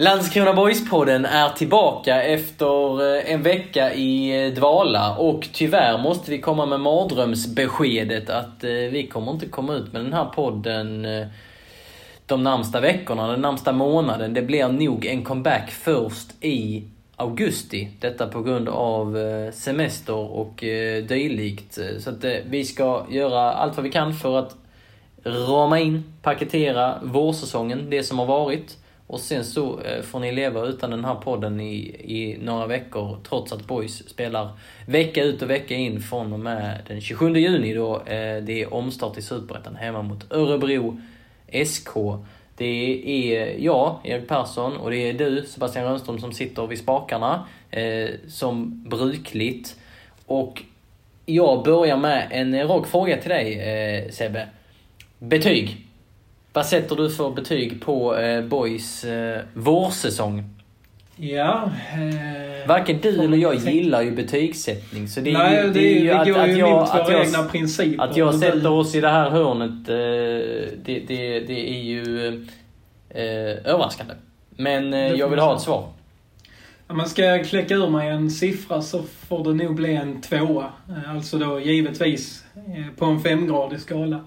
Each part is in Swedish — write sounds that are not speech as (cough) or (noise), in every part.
Landskrona Boys-podden är tillbaka efter eh, en vecka i eh, dvala och tyvärr måste vi komma med mardrömsbeskedet att eh, vi kommer inte komma ut med den här podden de närmsta veckorna, den närmsta månaden. Det blir nog en comeback först i augusti. Detta på grund av semester och dylikt. Så att vi ska göra allt vad vi kan för att rama in, paketera vårsäsongen, det som har varit. Och sen så eh, får ni leva utan den här podden i, i några veckor trots att Boys spelar vecka ut och vecka in från och med den 27 juni då eh, det är omstart i Superettan hemma mot Örebro SK. Det är jag, Erik Persson, och det är du, Sebastian Rönnström, som sitter vid spakarna eh, som brukligt. Och jag börjar med en rak fråga till dig eh, Sebbe. Betyg? Vad sätter du för betyg på eh, Boys eh, vårsäsong? Ja... Eh, Varken du eller jag gillar ju betygssättning. Så det nej, är ju, det, är ju att, att, jag, att jag, egna principer. Att jag sätter du... oss i det här hörnet, eh, det, det, det är ju eh, överraskande. Men eh, jag vill ha ett svar. Om man ska kläcka ur mig en siffra så får det nog bli en tvåa. Eh, alltså då givetvis eh, på en femgradig skala.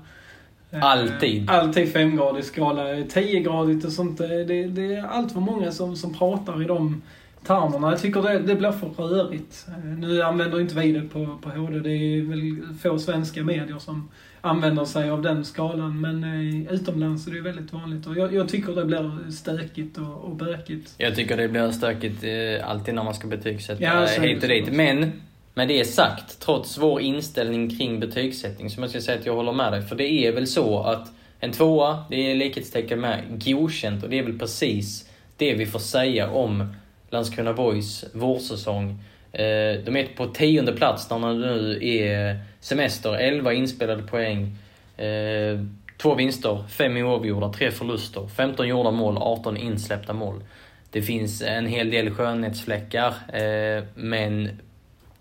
Eh, alltid? Alltid femgradig skala. Tiogradigt och sånt, det, det är allt för många som, som pratar i de termerna. Jag tycker det, det blir för rörigt. Eh, nu använder inte vi det på, på HD. Det är väl få svenska medier som använder sig av den skalan. Men eh, utomlands är det väldigt vanligt. Och jag, jag tycker det blir stökigt och, och bökigt. Jag tycker det blir stökigt eh, alltid när man ska betygsätta ja, hit och dit. Men med det sagt, trots vår inställning kring betygssättning, så måste jag säga att jag håller med dig. För det är väl så att en tvåa, det är likhetstecken med godkänt och det är väl precis det vi får säga om Landskrona Boys vårsäsong. Eh, de är på tionde plats när det nu är semester, 11 inspelade poäng, eh, två vinster, fem oavgjorda, tre förluster, 15 gjorda mål, 18 insläppta mål. Det finns en hel del skönhetsfläckar, eh, men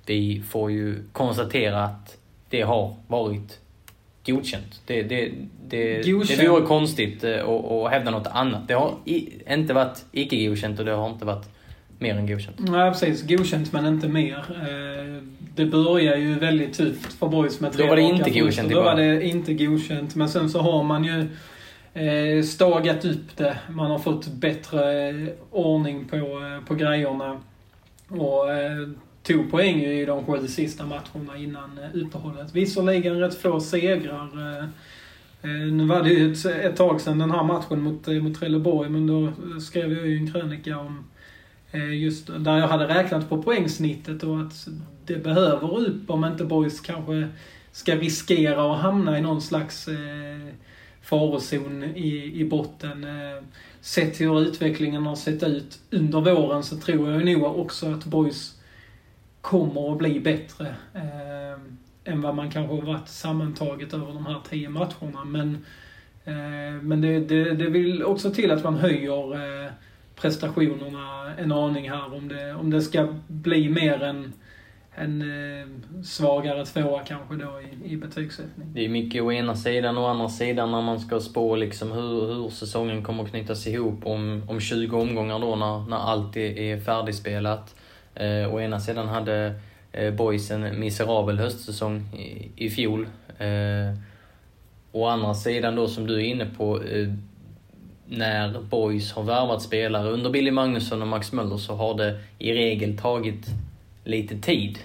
vi får ju konstatera att det har varit godkänt. Det, det, det, godkänt. det vore konstigt att, att hävda något annat. Det har inte varit icke godkänt och det har inte varit mer än godkänt. Nej, precis. Godkänt men inte mer. Eh, det börjar ju väldigt tufft för boys med tre Då var det inte godkänt Då var det inte godkänt. Men sen så har man ju eh, stagat upp det. Man har fått bättre ordning på, på grejerna. Och tog poäng i de sju sista matcherna innan eh, uppehållet. Visserligen rätt få segrar. Eh, eh, nu var det ju ett, ett tag sedan den här matchen mot, mot Trelleborg, men då skrev jag ju en krönika om just där jag hade räknat på poängsnittet och att det behöver upp om inte Boys kanske ska riskera att hamna i någon slags farozon i, i botten. Sett hur utvecklingen har sett ut under våren så tror jag nog också att Boys kommer att bli bättre eh, än vad man kanske har varit sammantaget över de här tio matcherna. Men, eh, men det, det, det vill också till att man höjer eh, prestationerna en aning här om det, om det ska bli mer än en eh, svagare tvåa kanske då i, i betygssättning. Det är mycket å ena sidan och å andra sidan när man ska spå liksom hur, hur säsongen kommer att knytas ihop om, om 20 omgångar då när, när allt är, är färdigspelat. Eh, å ena sidan hade eh, Boys en miserabel höstsäsong i, i fjol. Eh, å andra sidan då, som du är inne på, eh, när Boys har värvat spelare under Billy Magnusson och Max Möller så har det i regel tagit lite tid.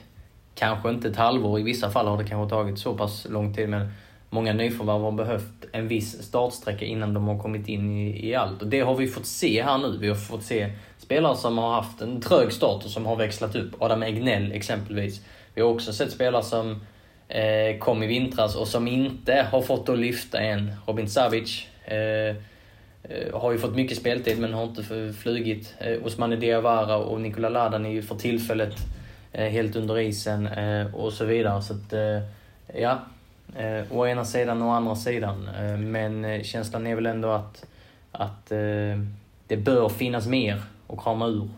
Kanske inte ett halvår, i vissa fall har det kanske tagit så pass lång tid, men många nyförvärv har behövt en viss startsträcka innan de har kommit in i, i allt. Och det har vi fått se här nu. Vi har fått se spelare som har haft en trög start och som har växlat upp. Adam Egnell exempelvis. Vi har också sett spelare som eh, kom i vintras och som inte har fått att lyfta än. Robin Savic eh, eh har ju fått mycket speltid men har inte flugit. Eh, Osmane Diawara och Nikola Ladan är ju för tillfället eh, helt under isen eh, och så vidare. Så att, eh, ja, eh, å ena sidan och å andra sidan. Eh, men eh, känslan är väl ändå att, att eh, det bör finnas mer att krama ur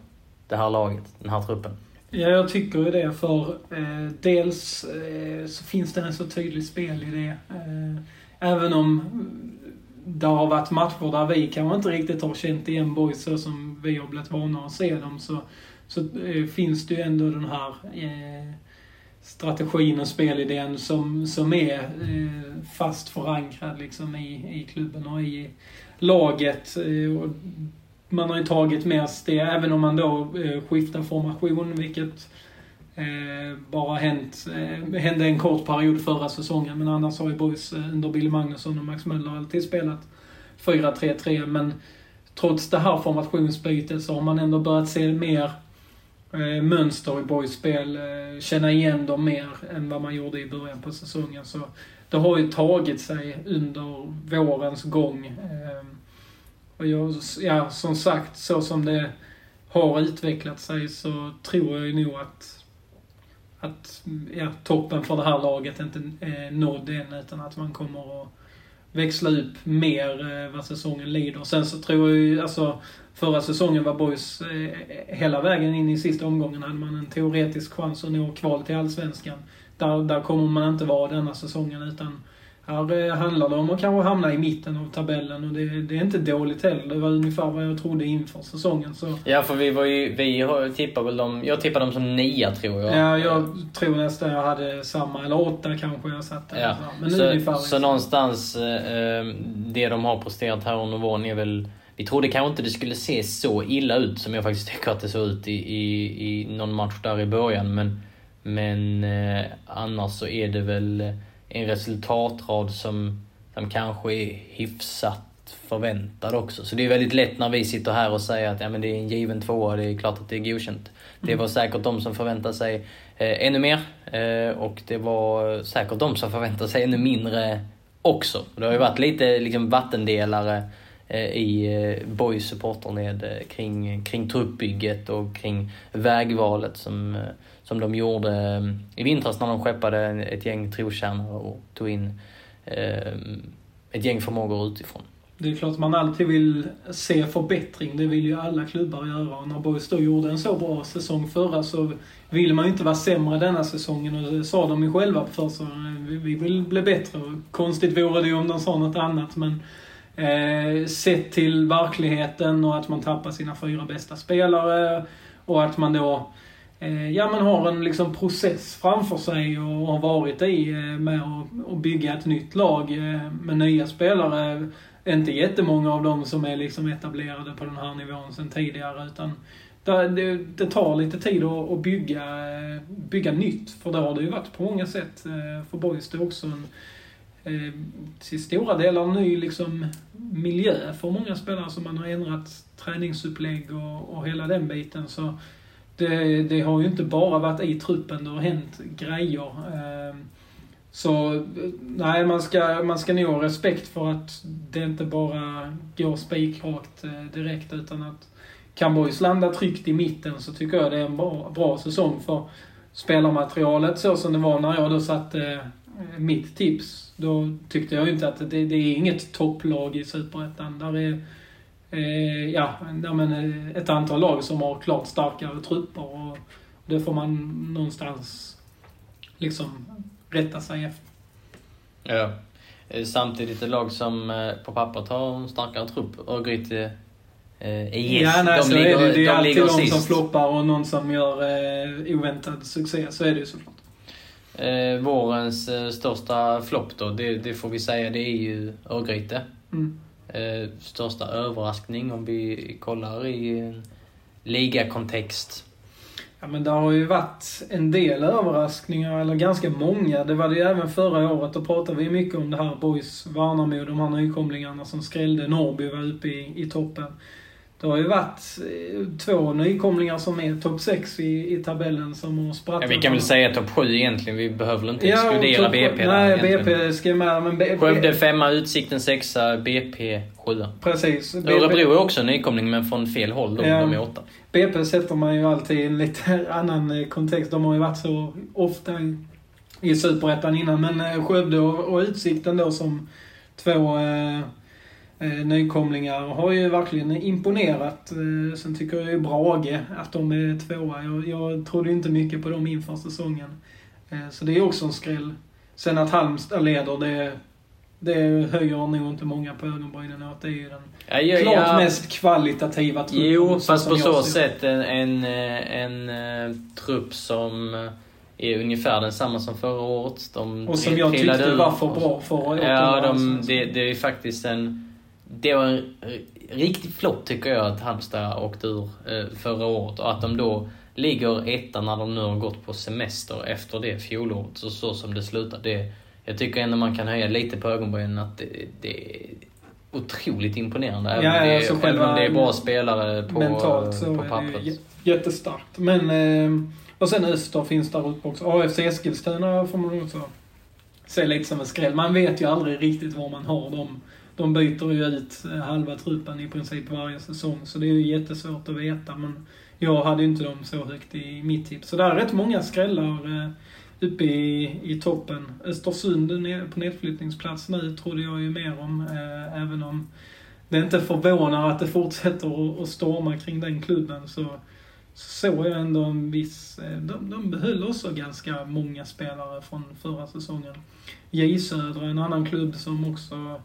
det här laget, den här truppen. Ja, jag tycker ju det. För eh, dels eh, så finns det en så tydlig spelidé. Eh, även om det har varit matcher där vi kanske inte riktigt har känt igen boys så som vi har blivit vana att se dem, så, så eh, finns det ju ändå den här eh, strategin och spelidén som, som är eh, fast förankrad liksom i, i klubben och i laget. Eh, och man har ju tagit med det, även om man då eh, skiftar formation, vilket eh, bara hänt, eh, hände en kort period förra säsongen. Men annars har ju boys eh, under Billy Magnusson och Max Möller alltid spelat 4-3-3. Men trots det här formationsbytet så har man ändå börjat se mer Eh, mönster i Borgs spel. Eh, känna igen dem mer än vad man gjorde i början på säsongen. Så det har ju tagit sig under vårens gång. Eh, och jag, ja, som sagt, så som det har utvecklat sig så tror jag ju nog att, att ja, toppen för det här laget inte är nådd än, utan att man kommer att växla upp mer eh, vad säsongen lider. Sen så tror jag ju, alltså förra säsongen var boys eh, hela vägen in i sista omgången hade man en teoretisk chans att nå kval till Allsvenskan. Där, där kommer man inte vara denna säsongen utan här eh, handlar det om att kanske hamna i mitten av tabellen och det, det, är inte dåligt heller. Det var ungefär vad jag trodde inför säsongen. Så. Ja, för vi var ju, vi tippade väl dem, jag tippade dem som nia tror jag. Ja, jag tror nästan jag hade samma, eller åtta kanske jag satte. Ja. Men så, ungefär så någonstans, eh, det de har presterat här under våren är väl vi trodde kanske inte det skulle se så illa ut som jag faktiskt (laughs) tycker att det såg ut i, i, i någon match där i början. Men, men eh, annars så är det väl en resultatrad som, som kanske är hyfsat förväntad också. Så det är väldigt lätt när vi sitter här och säger att ja, men det är en given tvåa, det är klart att det är godkänt. Det var säkert de som förväntade sig eh, ännu mer eh, och det var säkert de som förväntade sig ännu mindre också. Det har ju varit lite liksom, vattendelare eh, i eh, Boys supporterled eh, kring, kring truppbygget och kring vägvalet som eh, som de gjorde eh, i vintras när de skeppade ett gäng trotjänare och tog in eh, ett gäng förmågor utifrån. Det är klart att man alltid vill se förbättring. Det vill ju alla klubbar göra. Och när Boys då gjorde en så bra säsong förra så vill man ju inte vara sämre denna säsongen. Och det sa de ju själva på försäsongen. Vi vill bli bättre. Konstigt vore det ju om de sa något annat. Men eh, sett till verkligheten och att man tappar sina fyra bästa spelare och att man då Eh, ja, man har en liksom process framför sig och har varit i eh, med att bygga ett nytt lag eh, med nya spelare. Inte jättemånga av dem som är liksom etablerade på den här nivån sedan tidigare utan det, det tar lite tid att bygga, bygga nytt. För det har det ju varit på många sätt. För Boys det är också en till stora delar ny liksom, miljö för många spelare som man har ändrat träningsupplägg och, och hela den biten. Så det, det, har ju inte bara varit i truppen det har hänt grejer. Ehm, så nej, man ska, man ska nog ha respekt för att det inte bara går spikrakt eh, direkt utan att kan Boys landa tryggt i mitten så tycker jag det är en bra, bra säsong för spelarmaterialet så som det var när jag då satte eh, mitt tips. Då tyckte jag ju inte att det, det är inget topplag i Superettan. Där är ja, men eh, ett antal lag som har klart starkare trupper och det får man någonstans liksom rätta sig efter. Ja. Eh, samtidigt ett lag som eh, på pappret har en starkare trupp. Örgryte är yes. Ja, nej, de så ligger, är det. Det är de alltid någon sist. som floppar och någon som gör eh, oväntad succé. Så är det ju såklart. Eh, vårens eh, största flopp då, det, det, får vi säga, det är ju Örgryte. Mm eh, största överraskning om vi kollar i en ligakontext? Ja, men det har ju varit en del överraskningar, eller ganska många. Det var det ju även förra året. Då pratade vi mycket om det här Boys Värnamo, de här nykomlingarna som skrällde. Norrby var uppe i, i toppen. Det har ju varit eh, två nykomlingar som är topp 6 i, i tabellen som har sprattlat. Ja, vi kan väl säga topp 7 egentligen. Vi behöver väl inte Ja, exkludera BP Nej, egentligen. BP ska med. Men B- Skövde femma, Utsikten sexa, BP sjua. Precis. Örebro är också en nykomling men från fel håll då. Ja. De är åtta. BP sätter man ju alltid i en lite (laughs) annan eh, kontext. De har ju varit så ofta i, i Superettan innan. Men eh, Skövde och, och Utsikten då som två eh, nykomlingar har ju verkligen imponerat. Eh, sen tycker jag ju Brage att de är tvåa. Jag, jag trodde inte mycket på dem inför säsongen. Eh, så det är också en skräll. Sen att Halmstad leder, det, det höjer nog inte många på ögonbrynen åt. Det är ju den Ja, ja, klart ja. mest kvalitativa truppen. Jo, fast på så sätt en, en, eh, en, eh, trupp som eh, är ungefär densamma som förra året. De Och som jag tyckte ut. var för bra för att Ja, de, det, det är faktiskt en... Det var en riktig flopp tycker jag att Halmstad åkte ur eh, förra året och att de då ligger etta när de nu har gått på semester efter det fjolåret, så, så som det slutar. Det, jag tycker ändå man kan höja lite på ögonbrynen att det, det är otroligt imponerande. Även, Ja, om det, alltså även om det är bra spelare på, Mentalt så på pappret. jättestarkt. Men, eh, och sen Öster finns där uppe också. AFC Eskilstuna får man också se lite som en skräll. Man vet ju aldrig riktigt var man har dem. De byter ju ut eh, halva truppen i princip varje säsong, så det är ju jättesvårt att veta. Men jag hade ju inte dem så högt i mitt tips. Så det är rätt många skrällar eh, uppe i, i toppen. Östersund på nedflyttningsplats nu, trodde jag ju mer om. Eh, även om det inte förvånar att det (laughs) fortsätter att- storma kring den klubben så såg jag ändå en viss... Eh, de, de behöll också ganska många spelare från förra säsongen. J Södra, en annan klubb som också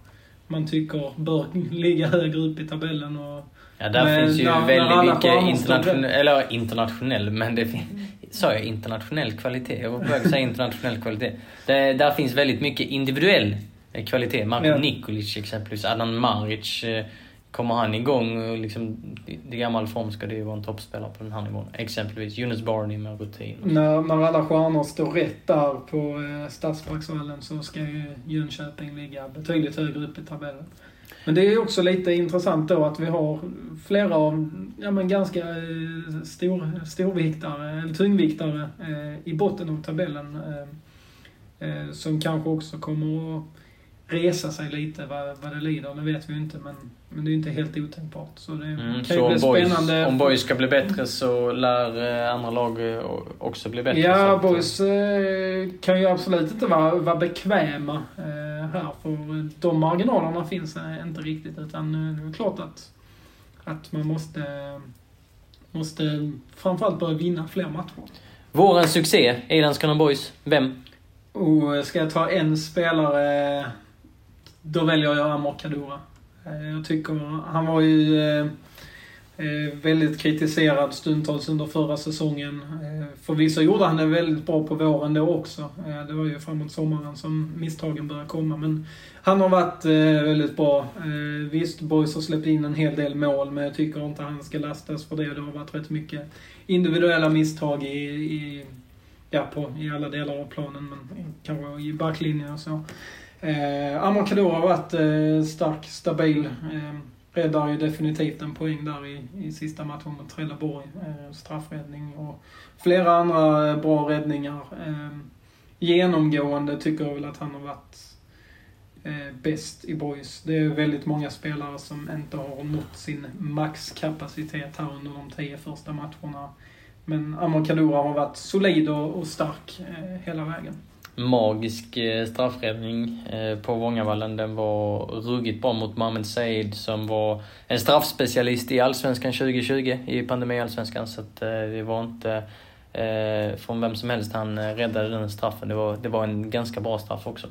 man tycker bör (laughs) ligga högre upp i tabellen. Och, Ja, där Men finns ju när- väldigt mycket internationell, eller internationell, men det finns... Sa jag internationell kvalitet? Jag var på väg att säga internationell kvalitet. Det, där finns väldigt mycket individuell eh, kvalitet. Marko Ja. Nikolic exempelvis, Adnan Maric. Kommer han igång liksom, i- gammal form ska det ju vara en toppspelare på den här nivån. Exempelvis Yunus Barney med rutin. när, när alla stjärnor står rätt där på eh, Stadsparksvallen så ska ju Jönköping ligga betydligt högre upp i tabellen. Men det är ju också lite intressant då att vi har flera av, ja men ganska eh, stor, storviktare, eller tungviktare eh, i botten av tabellen. Eh, eh, som kanske också kommer att resa sig lite vad, vad det lider, det vet vi ju inte men, men det är ju inte helt otänkbart. Så det Mm, kan så bli boys, spännande. om boys ska bli bättre så lär eh, andra lag eh, också bli bättre. så Ja, att, boys eh, kan ju absolut inte vara, vara bekväma här för de marginalerna finns inte riktigt utan det är klart att, att man måste, måste framförallt börja vinna fler matcher. Vårens succé i Landskrona Boys, vem? Och eh, ska jag ta en spelare, då väljer jag Amor Kadura. Eh, jag tycker, han var ju eh, eh, väldigt kritiserad stundtals under förra säsongen. Förvisso gjorde han det väldigt bra på våren då också. Det var ju framåt sommaren som misstagen började komma. Men han har varit väldigt bra. Visst, Boys har släppt in en hel del mål, men jag tycker inte han ska lastas för det. Det har varit rätt mycket individuella misstag i, i ja, på, i alla delar av planen, men kanske i backlinjen och så. Eh, Amon Kador har varit eh, stark, stabil. Eh, räddar ju definitivt en poäng där i, i sista matchen mot Trelleborg. Eh, straffräddning och flera andra eh, bra räddningar. Eh, genomgående tycker jag väl att han har varit eh, bäst i boys. Det är väldigt många spelare som inte har nått sin maxkapacitet här under de tio första matcherna. Men Amor Kadura har varit solid och, och stark eh, hela vägen magisk eh, straffräddning eh, på Vångavallen. Den var ruggigt bra mot Mohamed Said som var en straffspecialist i Allsvenskan 2020, i pandemiallsvenskan. Så att eh, det var inte från vem som helst han räddade den straffen. Det var, det var en ganska bra straff också.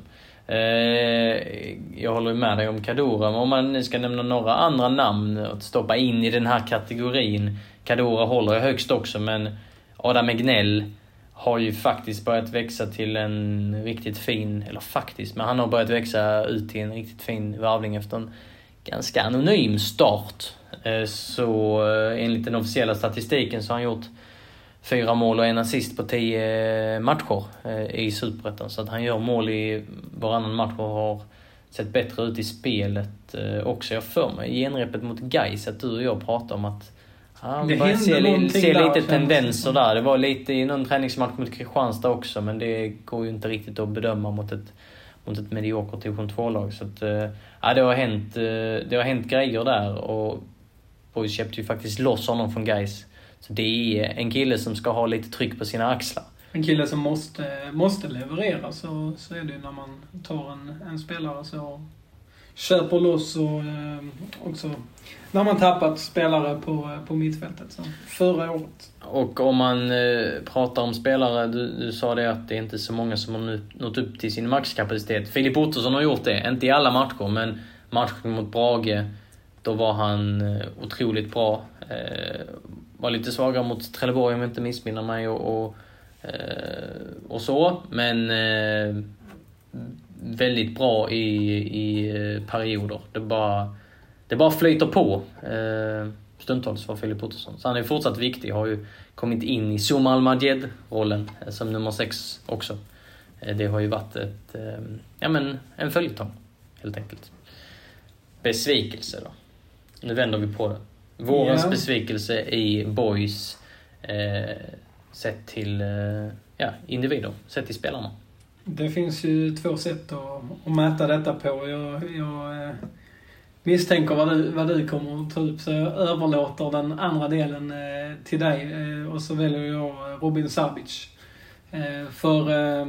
Jag håller med dig om Kadura, men om man nu ska nämna några andra namn att stoppa in i den här kategorin. Kadura håller jag högst också, men Adam Egnell har ju faktiskt börjat växa till en riktigt fin, eller faktiskt, men han har börjat växa ut till en riktigt fin värvning efter en ganska anonym start. Eh, så eh, enligt den officiella statistiken så har han gjort fyra mål och en assist på tio eh, matcher i Superettan. Så att han gör mål i varannan match och har sett bättre ut i spelet också. Jag för mig genrepet mot Gais att du och jag pratade om att han Det börjar hände se, li- se där, lite tendenser där. Det var lite i någon träningsmatch mot Kristianstad också men det går ju inte riktigt att bedöma mot ett, mot ett mediokert division 2-lag. Så att, eh, ja, det, har hänt, eh, det har hänt grejer där och Boys köpte ju faktiskt loss honom från Gais. Så det är en kille som ska ha lite tryck på sina axlar. En kille som måste, måste leverera, så, så är det ju när man tar en, en spelare så köper loss och eh, också när man tappat spelare på, eh, på mittfältet som förra året. Och om man eh, pratar om spelare, du, du sa det att det är inte så många som har nått upp till sin maxkapacitet. Filip Ottosson har gjort det, inte i alla matcher, men matchen mot Brage, då var han eh, otroligt bra. Eh, var lite svagare mot Trelleborg om jag inte missminner mig och, och, eh, och så, men eh, väldigt bra i, i eh, perioder. Det bara, det bara flyter på eh, stundtals för Filip Ottosson. Så han är fortsatt viktig. Har ju kommit in i Zuma Al-Majed-rollen eh, som nummer sex också. Eh, det har ju varit ett, eh, ja men en följetong helt enkelt. Besvikelse då. Nu vänder vi på det. Vårens Ja. besvikelse i Boys eh, sett till eh, ja, individer, sett till spelarna. Det finns ju två sätt att, att mäta detta på. Jag, jag misstänker vad du, vad du kommer att ta upp, så jag överlåter den andra delen eh, till dig. Eh, och så väljer jag Robin Sabic. Eh, för eh, Jag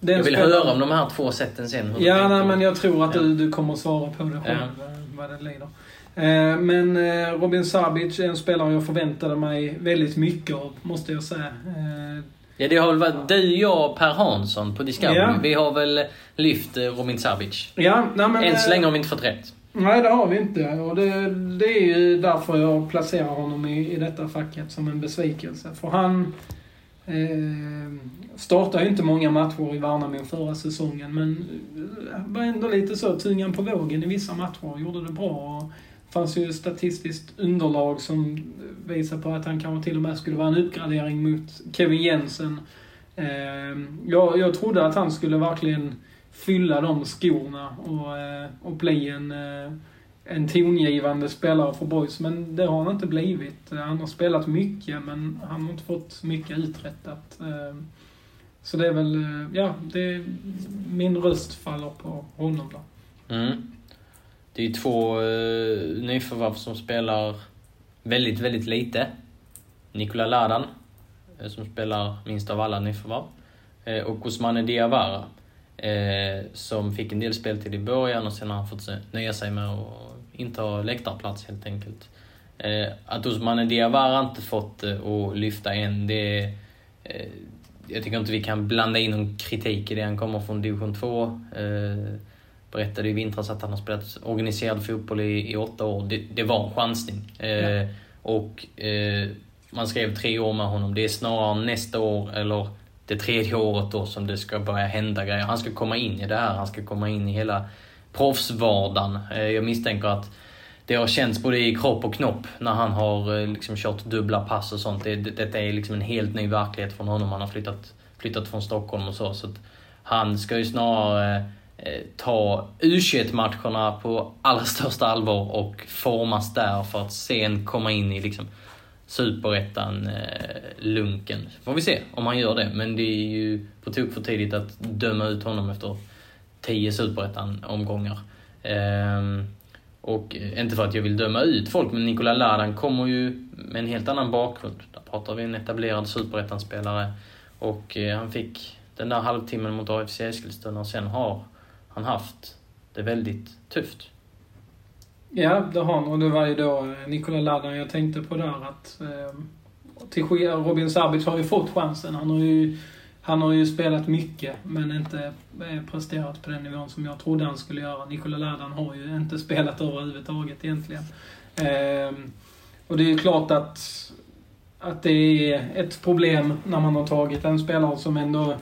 vill spelaren- höra om de här två sätten sen. hur Ja, nej, men jag tror att Ja. du, du kommer att svara på det själv, Ja. eh, vad det lider. Eh, Men eh, Robin Sabic är en spelare jag förväntade mig väldigt mycket av, måste jag säga. Eh, Ja, det har väl varit du, jag och Per Hansson på Discovery. Ja. Vi har väl lyft eh, Robin Sabic. Ja, nej, men, Än så eh, länge har vi inte fått rätt. Nej, det har vi inte. Och det, det är ju därför jag placerar honom i, i detta facket som en besvikelse. För han eh, startade ju inte många matcher i Värnamo förra säsongen, men eh, var ändå lite så tungan på vågen i vissa matcher. Gjorde det bra. Och det fanns ju statistiskt underlag som visar på att han kanske till och med skulle vara en uppgradering mot Kevin Jensen. Eh, jag, jag trodde att han skulle verkligen fylla de skorna och, eh, och bli en, eh, en tongivande spelare för boys. Men det har han inte blivit. Han har spelat mycket, men han har inte fått mycket uträttat. Eh, så det är väl, ja, det, min röst faller på honom då. Mm. Det är ju två uh, nyförvärv som spelar väldigt, väldigt lite. Nikola Ladan, eh, som spelar minst av alla nyförvärv. Eh, och Ousmane Diawara, eh, som fick en del speltid i början och sen har han fått nöja sig med att inta läktarplats helt enkelt. Eh, att Ousmane Diawara inte fått det att lyfta än, det eh, Jag tycker inte vi kan blanda in någon kritik i det. Han kommer från division 2. Eh, berättade i vintras att han har spelat organiserad fotboll i, i åtta år. Det, det var en chansning. Eh, Ja. Och eh, man skrev tre år med honom. Det är snarare nästa år eller det tredje året då som det ska börja hända grejer. Han ska komma in i det här. Han ska komma in i hela proffsvardagen. Eh, jag misstänker att det har känts både i kropp och knopp när han har eh, liksom kört dubbla pass och sånt. Det, det, detta är liksom en helt ny verklighet från honom. Han har flyttat, flyttat från Stockholm och så. så att han ska ju snarare eh, ta U21-matcherna på allra största allvar och formas där för att sen komma in i liksom superettan, eh, lunken. Får vi se om han gör det. Men det är ju på tok för tidigt att döma ut honom efter 10 superettan-omgångar. Eh, och inte för att jag vill döma ut folk, men Nikola Ladan kommer ju med en helt annan bakgrund. Där pratar vi en etablerad superettan-spelare. Och eh, han fick den där halvtimmen mot AFC Eskilstuna och sen har han haft det väldigt tufft. Ja, det har han. Och det var ju då eh, Nikola Ladan jag tänkte på där att eh, till Robin Sabic har ju fått chansen. Han har ju, han har ju spelat mycket men inte eh, presterat på den nivån som jag trodde han skulle göra. Nikola Ladan har ju inte (laughs) spelat överhuvudtaget egentligen. Eh, och det är ju klart att, att det är ett problem när man har tagit en spelare som ändå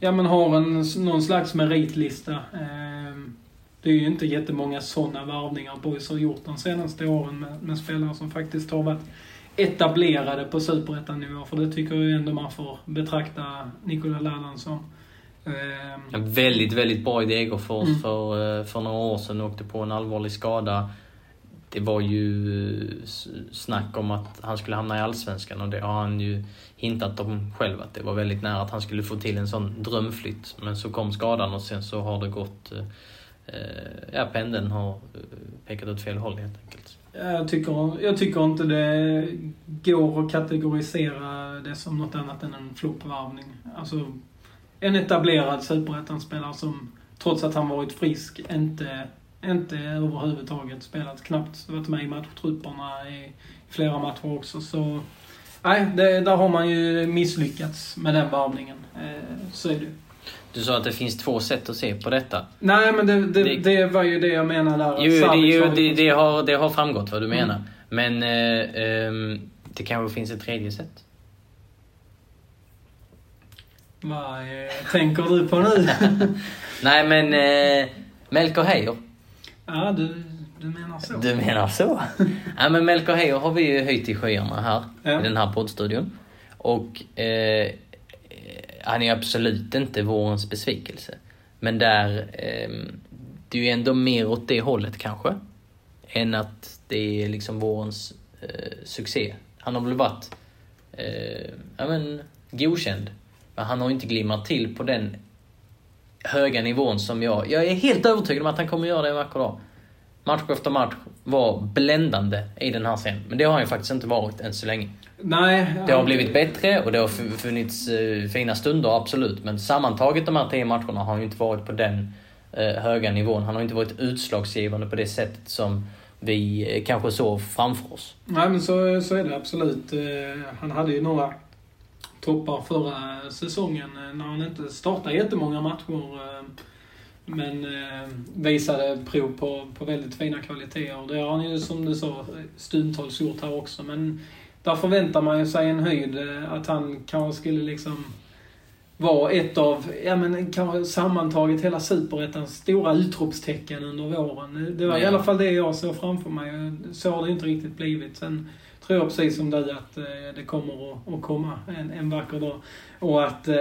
ja, men har en, någon slags meritlista. Ehm, Eh, det är ju inte jättemånga sådana varvningar Boys har gjort de senaste åren med, med spelare som faktiskt har varit etablerade på superettan-nivå. För det tycker jag ändå man får betrakta Nikola Ladan som. Ehm, En väldigt, väldigt bra i Degerfors Mm. för, eh, för några år sedan. Åkte på en allvarlig skada. Det var ju eh, snack om att han skulle hamna i Allsvenskan och det har han ju hintat om själv att det var väldigt nära att han skulle få till en sån drömflytt. Men så kom skadan och sen så har det gått eh, Ja, pendeln har eh, pekat åt fel håll helt enkelt. Jag tycker, jag tycker inte det går att kategorisera det som något annat än en floppvarvning. Alltså, en etablerad superettan-spelare som, trots att han varit frisk, inte, inte överhuvudtaget spelat. Knappt varit med i matchtrupperna i flera matcher också. Så, nej, det, där har man ju misslyckats med den varvningen. Eh, så är det ju. Du sa att det finns två sätt att se på detta. Nej, men det, det, Det- det var ju det jag menade där. Jo, det, ju, det, det, har, det har framgått vad du Mm. menar. Men eh, ehm, det kanske finns ett tredje sätt. Vad eh, tänker du på nu? (laughs) Nej, men eh, Melker Heier. ja, du, du menar så. Du menar så? ja, men Melker Heier har vi ju höjt i skyarna här Ja. i den här poddstudion. Och eh, han är absolut inte vårens besvikelse. Men där, eh, det är ju ändå mer åt det hållet kanske. Än att det är liksom vårens eh, succé. Han har väl varit, eh, ja men, godkänd. Men han har ju inte glimmat till på den höga nivån som jag... Jag är helt övertygad om att han kommer göra det en vacker dag. Match efter match var bländande i den här scenen. Men det har han ju faktiskt inte varit än så länge. Nej. Det har blivit bättre och det har fu- funnits eh, fina stunder, absolut. Men sammantaget de här tio matcherna har han ju inte varit på den eh, höga nivån. Han har inte varit utslagsgivande på det sättet som vi eh, kanske såg framför oss. Nej, men så, så är det absolut. Han hade ju några toppar förra säsongen när han inte startade jättemånga matcher. Men visade prov på, på väldigt fina kvaliteter. Det har han ju, som du sa, stundtals gjort här också. Men där förväntar man ju sig en höjd. eh, Att han kanske skulle liksom vara ett av, ja men kanske sammantaget hela superettans stora utropstecken under våren. Det var i Ja. alla fall det jag såg framför mig. Så har det inte riktigt blivit. Sen tror jag precis som du att eh, det kommer att, att komma en, en vacker dag. Och att eh,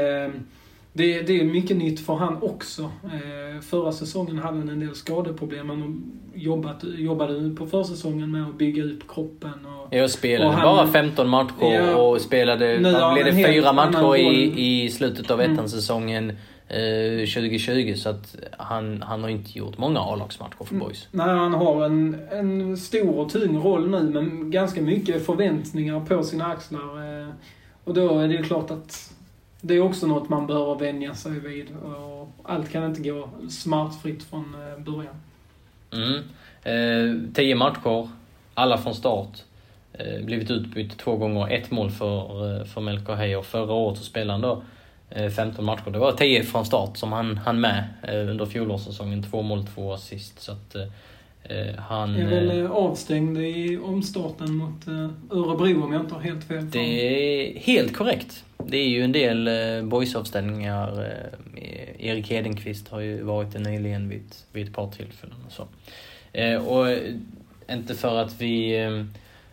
det, det är mycket nytt för han också. Eh, förra säsongen hade han en del skadeproblem. Han jobbat, jobbade på försäsongen med att bygga upp kroppen. Och, Jag spelade Och han- bara 15 matcher Ja. och spelade, Nu vad blev det, fyra matcher i, i slutet av Mm. ettan-säsongen eh, 2020. Så att han, han har inte gjort många A-lagsmatcher för Mm. boys. Nej, han har en, en stor och tung roll nu, men ganska mycket förväntningar på sina axlar. eh, Och då är det ju klart att det är också något man behöver vänja sig vid. Och allt kan inte gå smärtfritt från eh, början. Mm. Eh, tio matcher, alla från start. Eh, blivit utbytt två gånger, ett mål för, eh, för Melker Heier. Förra året så spelade han då eh, 15 matcher. Det var 10 från start som han, han med eh, under fjolårssäsongen. Två mål, två assist. Så att eh, han... är väl eh, eh, avstängd i omstarten mot eh, Örebro om jag inte har helt fel. Det är helt korrekt. Det är ju en del eh, boysavstängningar. Eh, Erik Hedenqvist har ju varit det nyligen vid, vid ett par tillfällen och så. Eh, och eh, inte för att vi eh,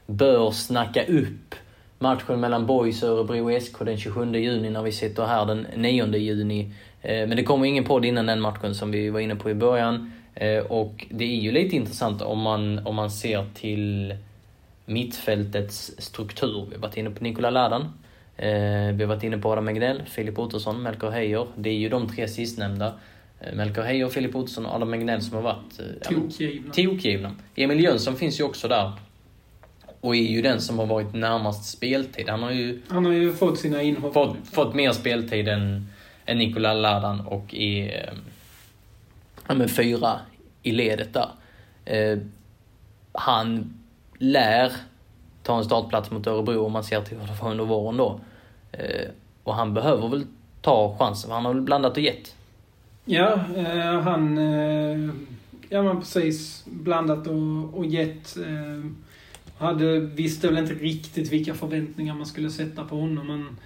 bör snacka upp matchen mellan Boys och Örebro SK den 27 juni när vi sitter här den 9 juni. Eh, men det kommer ingen podd innan den matchen som vi var inne på i början. Eh, och det är ju lite intressant om man, om man ser till mittfältets struktur. Vi har varit inne på Nikola Ladan. Eh, vi har varit inne på Adam Egnell, Filip Ottosson, Melker Heier. Det är ju de tre sistnämnda. Eh, Melker Heier, Filip Ottosson och Adam Egnell som har varit Tokgivna. tokgivna. Emil Jönsson finns ju också där. Och är ju den som har varit närmast speltid. Han har ju Han har ju fått sina inhopp. fått, fått mer speltid än, än Nikola Ladan och är ja, men fyra i ledet där. Eh, han lär ta en startplats mot Örebro om man ser till hur det var under våren då. Eh, och han behöver väl ta chansen, för han har väl blandat och gett. Ja, eh, han... Eh, ja, men precis. Blandat och, och gett. Eh, hade, visste väl inte riktigt vilka förväntningar man skulle sätta på honom. Men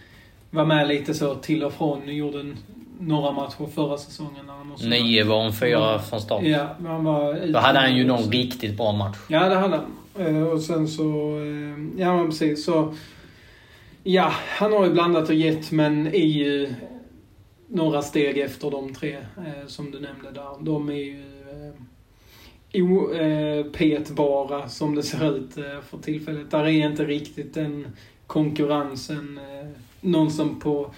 var med lite så till och från. Gjorde en, några matcher förra säsongen. När han också Nio var hon fyra från start. Ja, men han var Då hade han ju någon riktigt bra match. Ja, det hade han. Eh, Och sen så... eh, Ja, men precis. Så... Ja, han har ju blandat och gett, men är ju några steg efter de tre eh, som du nämnde där. De är ju opetbara som det ser ut för tillfället. Där är inte riktigt den konkurrensen. Någon som på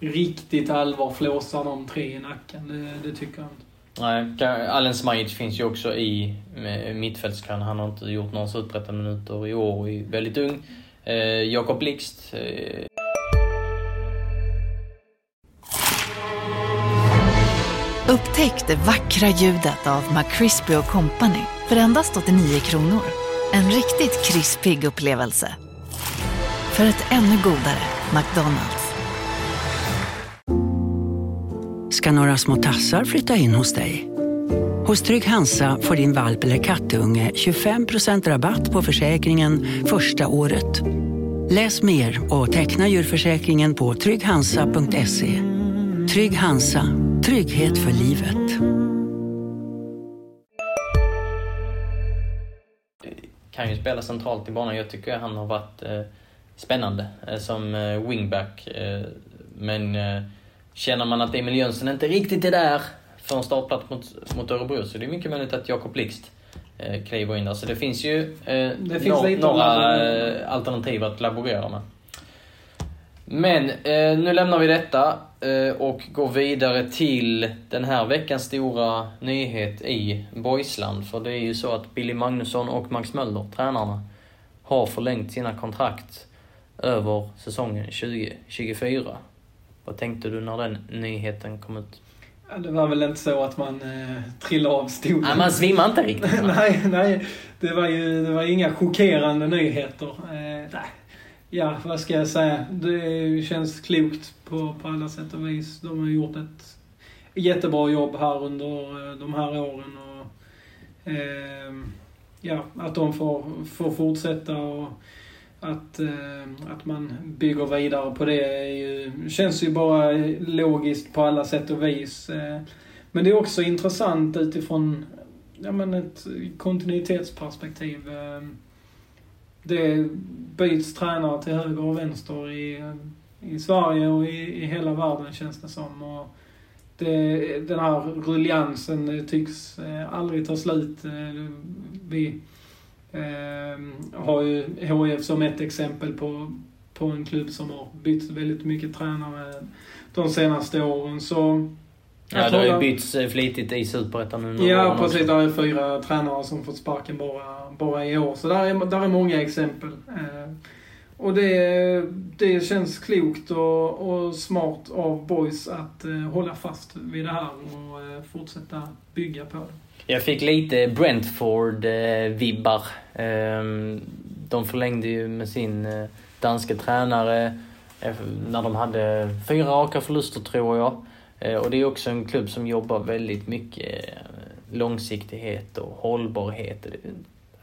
riktigt allvar flåsar de tre i nacken. Det, det tycker jag inte. Nej, Allen Smajic finns ju också i med mittfältskran. Han har inte gjort några superrätta minuter i år och är väldigt ung. Eh, Jakob Blixt. Eh, Upptäck det vackra ljudet av McCrispy Company för endast 89 kronor. En riktigt krispig upplevelse. För ett ännu godare McDonalds. Ska några små tassar flytta in hos dig. Hos Trygg Hansa får din valp eller kattunge 25% rabatt på försäkringen första året. Läs mer och teckna djurförsäkringen på trygghansa.se. Trygg Hansa, trygghet för livet. kan ju spela centralt i banan. Jag tycker han har varit eh, spännande eh, som eh, wingback. Eh, men eh, känner man att Emil Jönsson inte riktigt är där för en startplats mot, mot Örebro så det är mycket möjligt att Jakob Blixt eh, kliver in där. Så det finns ju eh, Det finns nå- lite några eh, alternativ att laborera med. Men eh, nu lämnar vi detta eh, och går vidare till den här veckans stora nyhet i Boysland. För det är ju så att Billy Magnusson och Max Möller, tränarna, har förlängt sina kontrakt över säsongen 2024. Vad tänkte du när den nyheten kom ut? Ja, det var väl inte så att man eh, trillade av stolen. Nej, man svimmar inte riktigt. (laughs) nej, nej. Det var ju det var inga chockerande nyheter. Eh, nej. Ja, vad ska jag säga? Det känns klokt på, på alla sätt och vis. De har gjort ett jättebra jobb här under eh, de här åren. Och, eh, ja, att de får, får fortsätta och att, eh, att man bygger vidare på det är ju, känns ju bara logiskt på alla sätt och vis. Eh, men det är också intressant utifrån ja, men ett kontinuitetsperspektiv. Eh, det byts tränare till höger och vänster i, i Sverige och i, i hela världen känns det som. Och det, den här rulliansen tycks aldrig ta slut. Vi eh, har ju HIF som ett exempel på, på en klubb som har bytt väldigt mycket tränare de senaste åren. Så Ja, det har ju bytts eh, flitigt i Superettan nu. Ja, precis. också. Där är fyra tränare som fått sparken bara, bara i år. Så där är, där är många exempel. Eh, och det, det känns klokt och, och smart av Boys att eh, hålla fast vid det här och eh, fortsätta bygga på det. Jag fick lite Brentford-vibbar. Eh, De förlängde ju med sin eh, danske tränare eh, när de hade fyra raka förluster tror jag. Eh, Och det är också en klubb som jobbar väldigt mycket eh, långsiktighet och hållbarhet.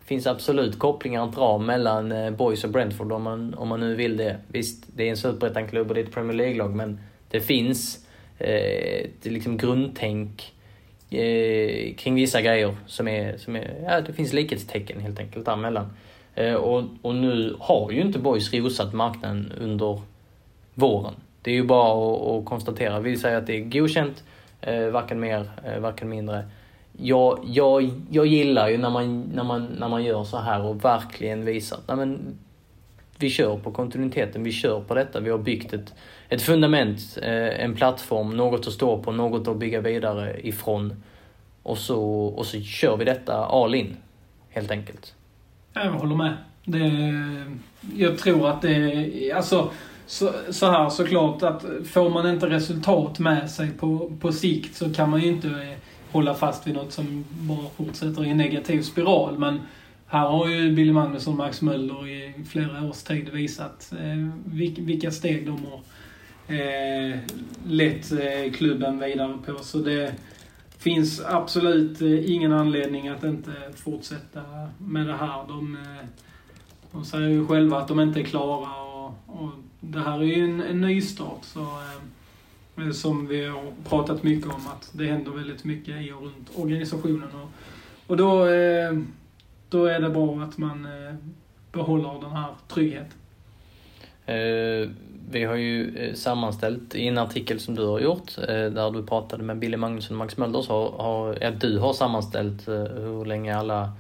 Det finns absolut kopplingar att dra mellan eh, Boys och Brentford om man, om man nu vill det. Visst, det är en superettan-klubb och det är ett Premier League-lag men det finns eh, ett liksom grundtänk eh, kring vissa grejer som är, som är, ja det finns likhetstecken helt enkelt däremellan. Eh, och, och nu har ju inte Boys rosat marknaden under våren. Det är ju bara att, att konstatera. Vi säger att det är godkänt, eh, varken mer, eh, varken mindre. Jag, jag, jag gillar ju när man, när, man, när man gör så här och verkligen visar att nej men, vi kör på kontinuiteten, vi kör på detta. Vi har byggt ett, ett fundament, eh, en plattform, något att stå på, något att bygga vidare ifrån. Och så, och så kör vi detta all in, helt enkelt. Ja, Jag håller med. Det, jag tror att det alltså så, så här såklart att får man inte resultat med sig på, på sikt så kan man ju inte eh, hålla fast vid något som bara fortsätter i en negativ spiral. Men här har ju Billy Magnusson och Max Möller i flera års tid visat eh, vilka steg de har eh, lett eh, klubben vidare på. Så det finns absolut eh, ingen anledning att inte fortsätta med det här. De, eh, de säger ju själva att de inte är klara och, och det här är ju en, en nystart. Så, Eh, Eh, som vi har pratat mycket om, att det händer väldigt mycket i och runt organisationen. Och, och då, eh, då är det bra att man eh, behåller den här tryggheten. Vi har ju sammanställt i en artikel som du har gjort, där du pratade med Billy Magnusson och Max Möller, så har, har, du har sammanställt hur länge alla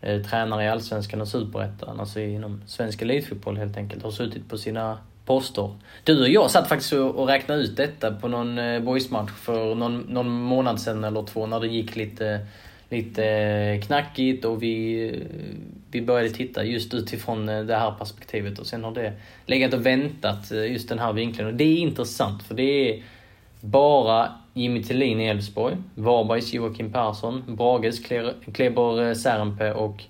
tränare i Allsvenskan och Superettan, alltså inom svensk elitfotboll helt enkelt, har suttit på sina poster. Du och jag satt faktiskt och räknade ut detta på någon eh, boysmatch för någon, någon månad sedan eller två när det gick lite, lite eh, knackigt och vi, eh, vi började titta just utifrån det här perspektivet och sen har det legat och väntat just den här vinkeln och det är intressant för det är bara Jimmy Tillin i Elfsborg, Varbergs Joakim Persson, Brages Kleber eh, Särenpää och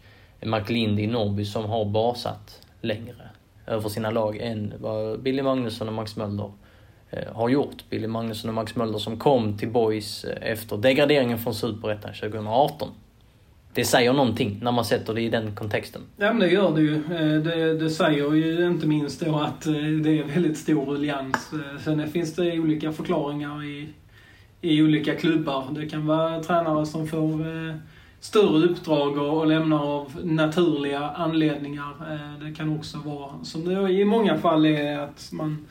Mark Lind i Norrby som har basat längre över sina lag än vad Billy Magnusson och Max Möller eh, har gjort. Billy Magnusson och Max Möller som kom till Boys eh, efter degraderingen från Superettan 2018. Det säger någonting när man sätter det i den kontexten. Ja, men det gör det ju. Eh, det, det säger ju inte minst då att det är väldigt stor ruljans. Sen finns det olika förklaringar i, i olika klubbar. Det kan vara tränare som får eh, större uppdrag och, och lämnar av naturliga anledningar. Eh, Det kan också vara, som det i många fall är, att man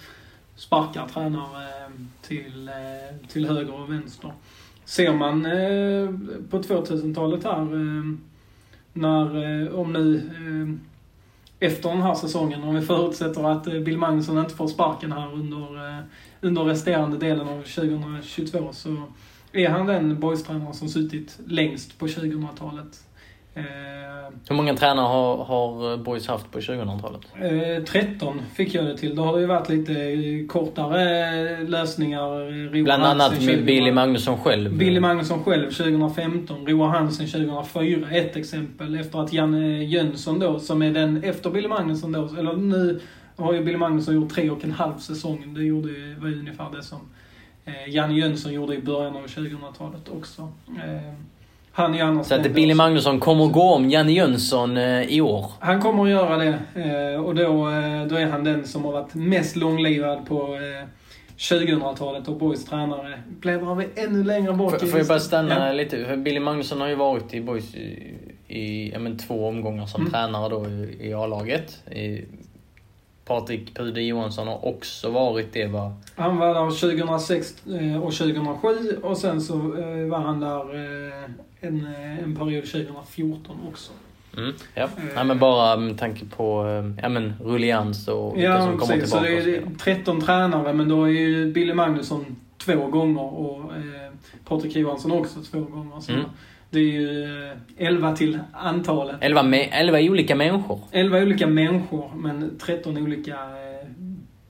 sparkar tränare eh, till, eh, till höger och vänster. Ser man eh, på 2000-talet här, eh, när, eh, om nu, eh, efter den här säsongen, om vi förutsätter att eh, Bill Magnusson inte får sparken här under, eh, under resterande delen av 2022, så är han den boystränare som suttit längst på 2000-talet. Eh, Hur många tränare har, har Boys haft på 2000-talet? Eh, 13 fick jag det till. Då har det ju varit lite eh, kortare lösningar. eh, Roar Bland annat med 2000 Billy Magnusson själv. Billy Magnusson själv 2015, Roar Hansen 2004, ett exempel. Efter att Janne Jönsson då, som är den efter Billy Magnusson då, eller nu har ju Billy Magnusson gjort tre och en halv säsong. Det gjorde var ju ungefär det som eh, Janne Jönsson gjorde i början av 2000-talet också. Eh, han är annars Så att Billy Magnusson kommer att gå om Janne Jönsson eh, i år. han kommer att göra det eh, och då, eh, då är han den som har varit mest långlivad på eh, 2000-talet och Boys tränare. Bläddrar vi ännu längre Får, i får jag bara stanna Ja. lite? För Billy Magnusson har ju varit i Boys i, i ja, men, två omgångar som Mm. tränare då i, i A-laget. I, Patrik Pude Johansson har också varit det va? Han var där 2006 eh, och 2007 och sen så eh, var han där eh, en, en period 2014 också. Mm, ja. Nej, men bara med tanke på ja, men, rullians och vilka Ja, som kommer precis. Så tillbaka. det så är vidare. 13 tränare men då är ju Billy Magnusson två gånger och eh, Patrik Johansson också två gånger. Så Mm. Det är ju eh, 11 till antalet. Elva, me- elva olika människor. 11 olika männior, men 13 olika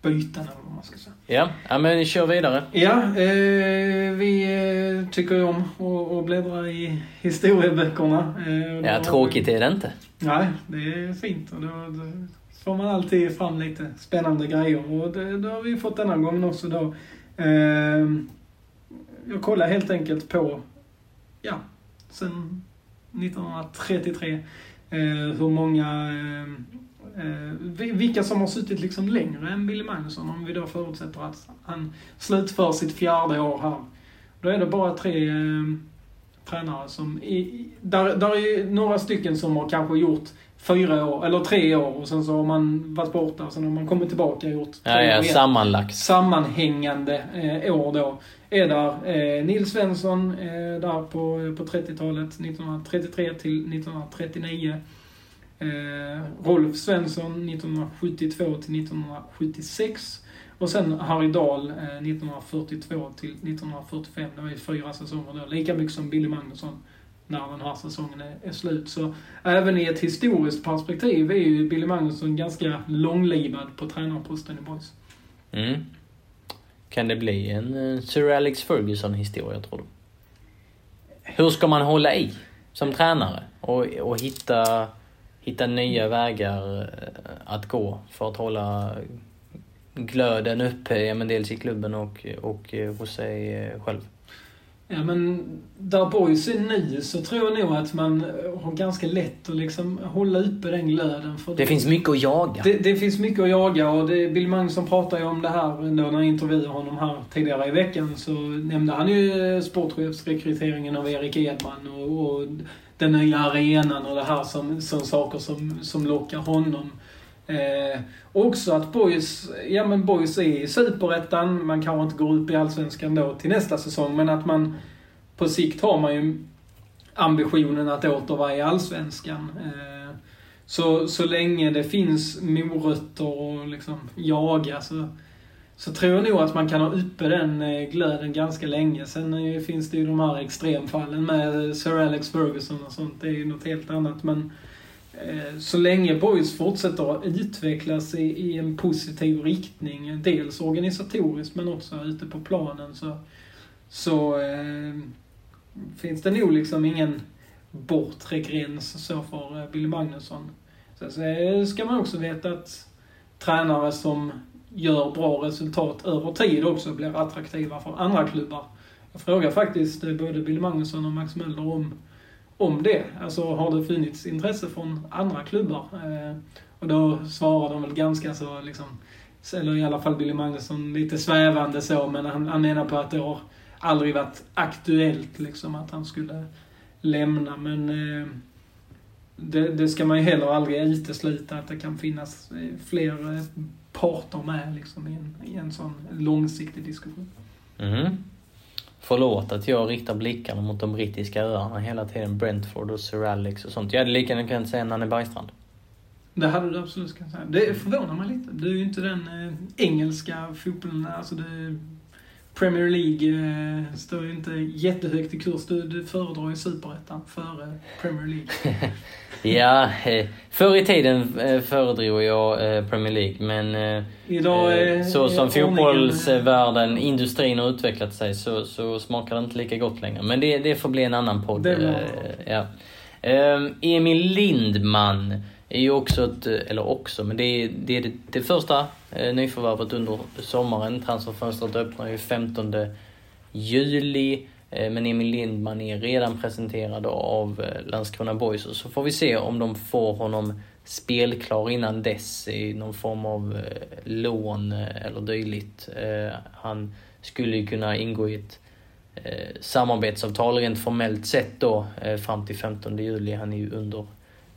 byten eller vad man ska säga. Ja, ja men kör vidare. Ja, eh, vi eh, tycker ju om att- bläddra i historieböckerna. Eh, Ja, tråkigt är det inte. Nej, det är fint. Och då, då får man alltid fram lite spännande grejer. Och det, det har vi fått denna gången också då. Eh, jag kollar helt enkelt på, ja, sen 1933, eh, hur många, eh, eh, vi- vilka som har suttit liksom längre än Billy Magnusson. Om vi då förutsätter att han slutför sitt fjärde år här. Då är det bara tre eh, tränare som... I, i- där, där är några stycken som har kanske gjort fyra år, eller tre år och sen så har man varit borta och sen har man kommit tillbaka och gjort Ja, ja, sammanlagt. Sammanhängande eh, år då. Är där eh, Nils Svensson eh, där på, på 30-talet, 1933 till 1939. Eh, Rolf Svensson 1972 till 1976. Och sen Harry Dahl eh, 1942 till 1945. Det var ju fyra säsonger då. Lika mycket som Billy Magnusson när den här säsongen är, är slut. Så även i ett historiskt perspektiv är ju Billy Magnusson ganska långlivad på tränarposten i BoIS. Mm. Kan det bli en eh, Sir Alex Ferguson-historia, tror du? Hur ska man hålla i som tränare och, och hitta, hitta nya vägar eh, att gå för att hålla glöden uppe, ja, men dels i klubben och, och eh, hos sig själv? Ja men där Boys är nu så tror jag nog att man har ganska lätt att liksom hålla uppe den glöden. För Det finns mycket att jaga. det, det finns mycket att jaga och det, Bill Magnusson pratade ju om det här då när jag intervjuade honom här tidigare i veckan. Så nämnde han ju sportchefsrekryteringen av Erik Edman och, och den nya arenan och det här som, som saker som, som lockar honom. Eh, också att Boys, ja men Boys är i Superettan, man kanske inte går upp i Allsvenskan då till nästa säsong, men att man på sikt har man ju ambitionen att åter vara i Allsvenskan. Eh, så, så länge det finns morötter och liksom jaga så, så tror jag nog att man kan ha uppe den eh, glöden ganska länge. Sen eh, finns det ju de här extremfallen med eh, Sir Alex Ferguson och sånt. Det är ju något helt annat. Men eh, Eh, så länge Boys fortsätter att utvecklas i, i en positiv riktning, dels organisatoriskt men också ute på planen, så, så eh, finns det nog liksom ingen bortre gräns så för eh, Billy Magnusson. Sen så eh, ska man också veta att tränare som gör bra resultat över tid också blir attraktiva för andra klubbar. Jag frågar faktiskt både Billy Magnusson och Max Möller om, om det. Alltså har det funnits intresse från andra klubbar? Eh, och då svarar de väl ganska så liksom, eller i alla fall Billy Magnusson, lite svävande så, men han, han menar på att det har aldrig varit aktuellt liksom att han skulle lämna. Men eh, det, det ska man ju heller aldrig utesluta att det kan finnas eh, fler eh, parter med liksom, i, en, i en sån långsiktig diskussion. Mhm. Förlåt att jag riktar blickarna mot de brittiska öarna hela tiden. Brentford och Sir Alex och sånt. Jag hade lika gärna kunnat säga Nanne Bergstrand. Det hade du absolut kunnat säga. Det förvånar mig lite. Du är ju inte den eh, engelska fotbollen, alltså det, Premier League eh, står ju inte jättehögt i kurs. Du, du föredrar ju Superettan före Premier League. (laughs) Ja, eh, förr i tiden eh, föredrog jag Premier League men Idag är- så som fotbollsvärlden, industrin har utvecklat sig så, så smakar det inte lika gott längre. Men det, det får bli en annan podd. Det eh, ja. Ehm, Emil Lindman är ju också ett, eller också, men det är det, är det, det första eh, nyförvärvet under sommaren. Transferfönstret öppnar ju 15 juli. Eh, Men Emil Lindman är redan presenterad av eh, Landskrona Boys och så får vi se om de får honom spelklar innan dess i någon form av eh, lån eh, eller dylikt. Eh, Han skulle ju kunna ingå i ett eh, samarbetsavtal rent formellt sett då eh, fram till 15 juli. Han är ju under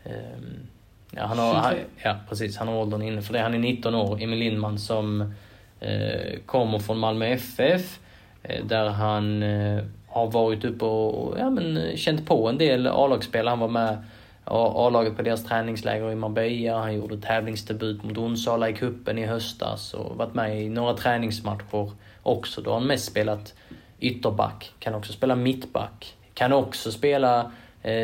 ehm, Ja, han har, han, 23. ja, precis. Han har åldern inne för det. Han är 19 år. Emil Lindman som eh, kommer från Malmö FF. Eh, där han eh, har varit uppe och ja, men, känt på en del A-lagsspelare. Han var med A-laget på deras träningsläger i Marbella. Han gjorde tävlingsdebut mot Onsala i kuppen i höstas och varit med i några träningsmatcher också. Då har han mest spelat ytterback, kan också spela mittback, kan också spela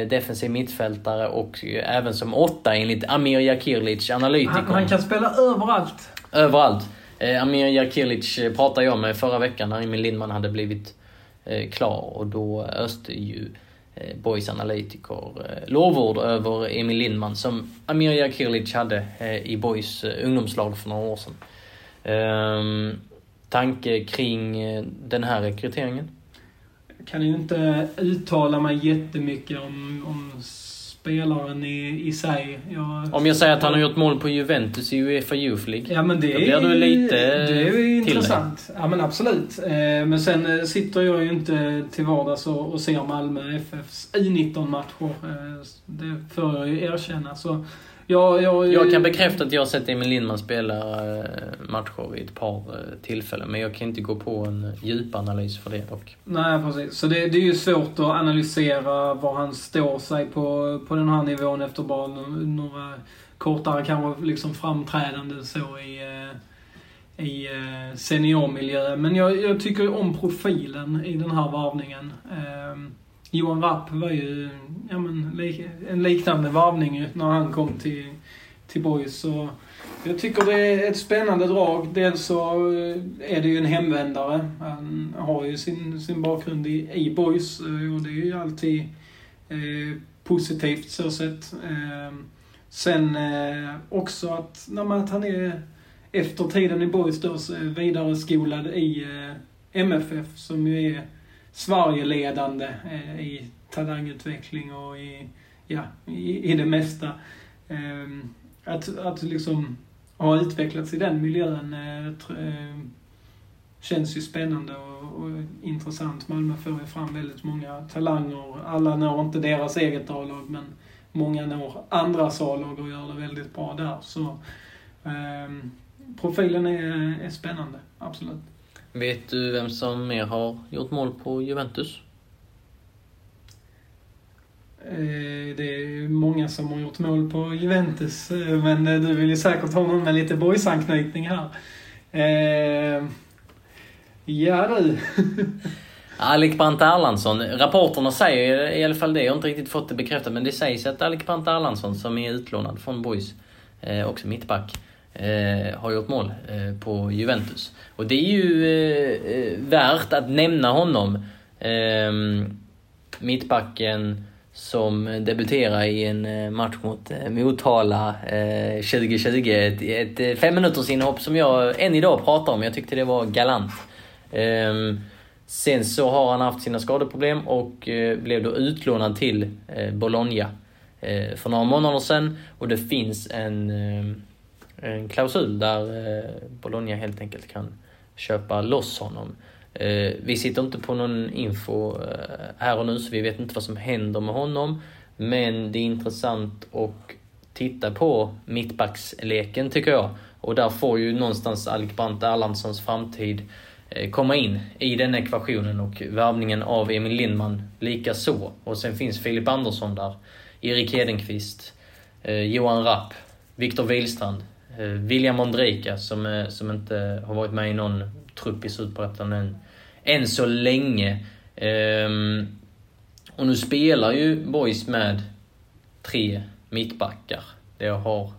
defensiv mittfältare och eh, även som åtta enligt Amir Jakirlic, analytikern. Han, han kan spela överallt. Överallt. Eh, Amir Jakirlic eh, pratade jag med förra veckan när Emil Lindman hade blivit eh, klar och då öste ju eh, Boys analytiker eh, lovord över Emil Lindman som Amir Jakirlic hade eh, i Boys eh, ungdomslag för några år sedan. Ehm, tanke kring eh, den här rekryteringen? Kan ju inte uttala mig jättemycket om, om spelaren i, i sig. Jag, Om jag säger att han har gjort mål på Juventus i Uefa Youth League? Ja men det Då blir du lite det är ju intressant. Ja men absolut. Eh, Men sen eh, sitter jag ju inte till vardags och, och ser Malmö FFs U19-matcher. Eh, Det får jag ju erkänna. Så jag, jag, Jag kan bekräfta att jag har sett Emil Lindman spela eh, matcher i ett par eh, tillfällen, men jag kan inte gå på en djupanalys för det dock. Nej, precis. Så det, det är ju svårt att analysera var han står sig på, på den här nivån efter bara några kortare kanske liksom framträdanden så i, eh, i eh, seniormiljö. Men jag, jag tycker om profilen i den här varvningen. Johan Rapp var ju ja, men, en liknande varvning när han kom till, till Boys. Så jag tycker det är ett spännande drag. Dels så eh, är det ju en hemvändare. Han har ju sin, sin bakgrund i, i Boys eh, och det är ju alltid eh, positivt så sett. Eh, sen eh, också att, när man, att han är efter tiden i Boys då så vidare skolad i eh, MFF som ju är Sverigeledande eh, i talangutveckling och i, ja, i, i det mesta. Ehm, att, att liksom ha utvecklats i den miljön eh, ehm, känns ju spännande och, och intressant. Malmö får ju fram väldigt många talanger. Alla når inte deras eget A-lag, men många når andras A-lag och gör det väldigt bra där. Så eh, profilen är, är spännande, absolut. Vet du vem som mer har gjort mål på Juventus? Eh, det är många som har gjort mål på Juventus, eh, men eh, du vill ju säkert ha någon med lite boys-anknytning här. Ja du. (laughs) Alec Brandt Erlandsson. Rapporterna säger i alla fall det. Jag har inte riktigt fått det bekräftat. Men det sägs att Alec Brandt Erlandsson, som är utlånad från Boys, också mittback, eh, har gjort mål eh, på Juventus. Och det är ju eh, eh värt att nämna honom. Ehm, mittbacken som debuterar i en eh, match eh, mot Motala eh, 2020. Ett, ett fem minuters inhopp som jag än idag pratar om. Jag tyckte det var galant. Eh, sen så har han haft sina skadeproblem och eh, blev då utlånad till Bologna för några månader sedan. Och det finns en, ehm, en klausul där eh, Bologna helt enkelt kan köpa loss honom. Eh, vi sitter inte på någon info eh, här och nu så vi vet inte vad som händer med honom. Men det är intressant att titta på mittbacksleken tycker jag. Och där får ju någonstans Alec Brandt Erlandssons framtid komma in i den ekvationen och värvningen av Emil Lindman lika så. Och sen finns Filip Andersson där, Erik Hedenqvist, Johan Rapp, Viktor Wihlstrand, Eh, William Ondrejka som, eh, som inte har varit med i någon trupp i Superettan än, än så länge. Um, och nu spelar ju Boys med tre mittbackar. Det har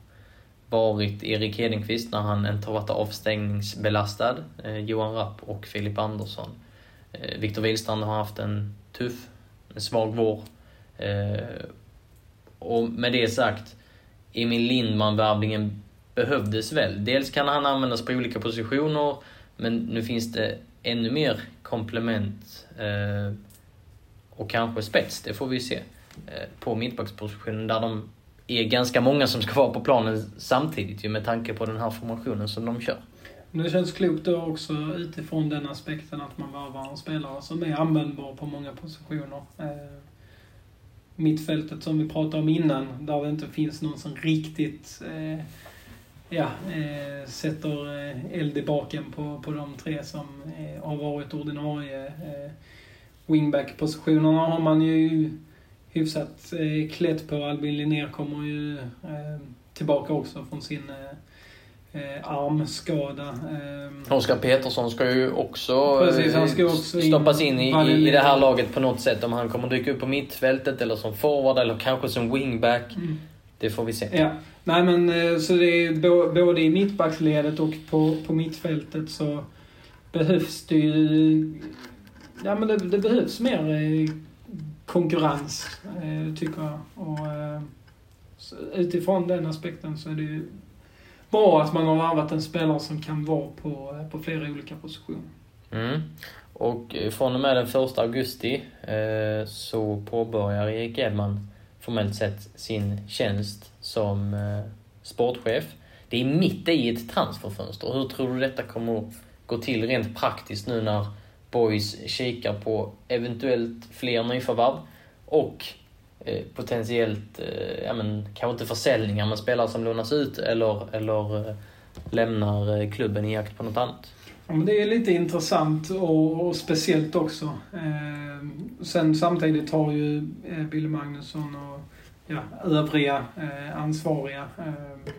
varit Erik Hedenqvist när han inte har varit avstängningsbelastad, eh, Johan Rapp och Filip Andersson. Eh, Viktor Wihlstrand har haft en tuff, en svag vår. Eh, och med det sagt, Emil Lindman-värvningen behövdes väl. Dels kan han användas på olika positioner men nu finns det ännu mer komplement eh, och kanske spets, det får vi se, eh, på mittbackspositionen där de är ganska många som ska vara på planen samtidigt ju med tanke på den här formationen som de kör. Det känns klokt då också utifrån den aspekten att man värvar en spelare som är användbar på många positioner. Eh, mittfältet som vi pratade om innan, där det inte finns någon som riktigt eh, ja, eh, sätter eh, eld i baken på, på de tre som eh, har varit ordinarie. Eh, wingback-positionerna har man ju hyfsat eh, klätt på. Albin Linnér kommer ju eh, tillbaka också från sin eh, eh armskada. Eh, Oskar Petersson ska ju också, Precis, han ska också stoppas in, in i, i det här laget på något sätt. Om han kommer dyka upp på mittfältet eller som forward eller kanske som wingback. Mm. Det får vi se. Ja. Nej men eh, så det är både i mittbacksledet och på, på mittfältet så behövs det ju... Ja men det, det behövs mer eh, konkurrens, eh, tycker jag. Och utifrån den aspekten så är det ju bra att man har varvat en spelare som kan vara på, på flera olika positioner. Mm. Och från och med den 1 augusti så påbörjar Erik Edman formellt sett sin tjänst som eh, sportchef. Det är mitt i ett transferfönster. Hur tror du detta kommer att gå till rent praktiskt nu när Boys kikar på eventuellt fler nyförvärv och eh, potentiellt, eh, ja men kanske inte försäljningar, men spelare som lånas ut eller, eller lämnar klubben i jakt på något annat? Ja, men det är lite intressant och, och speciellt också. Eh, sen samtidigt har ju eh, Magnusson och ja, övriga eh, ansvariga eh,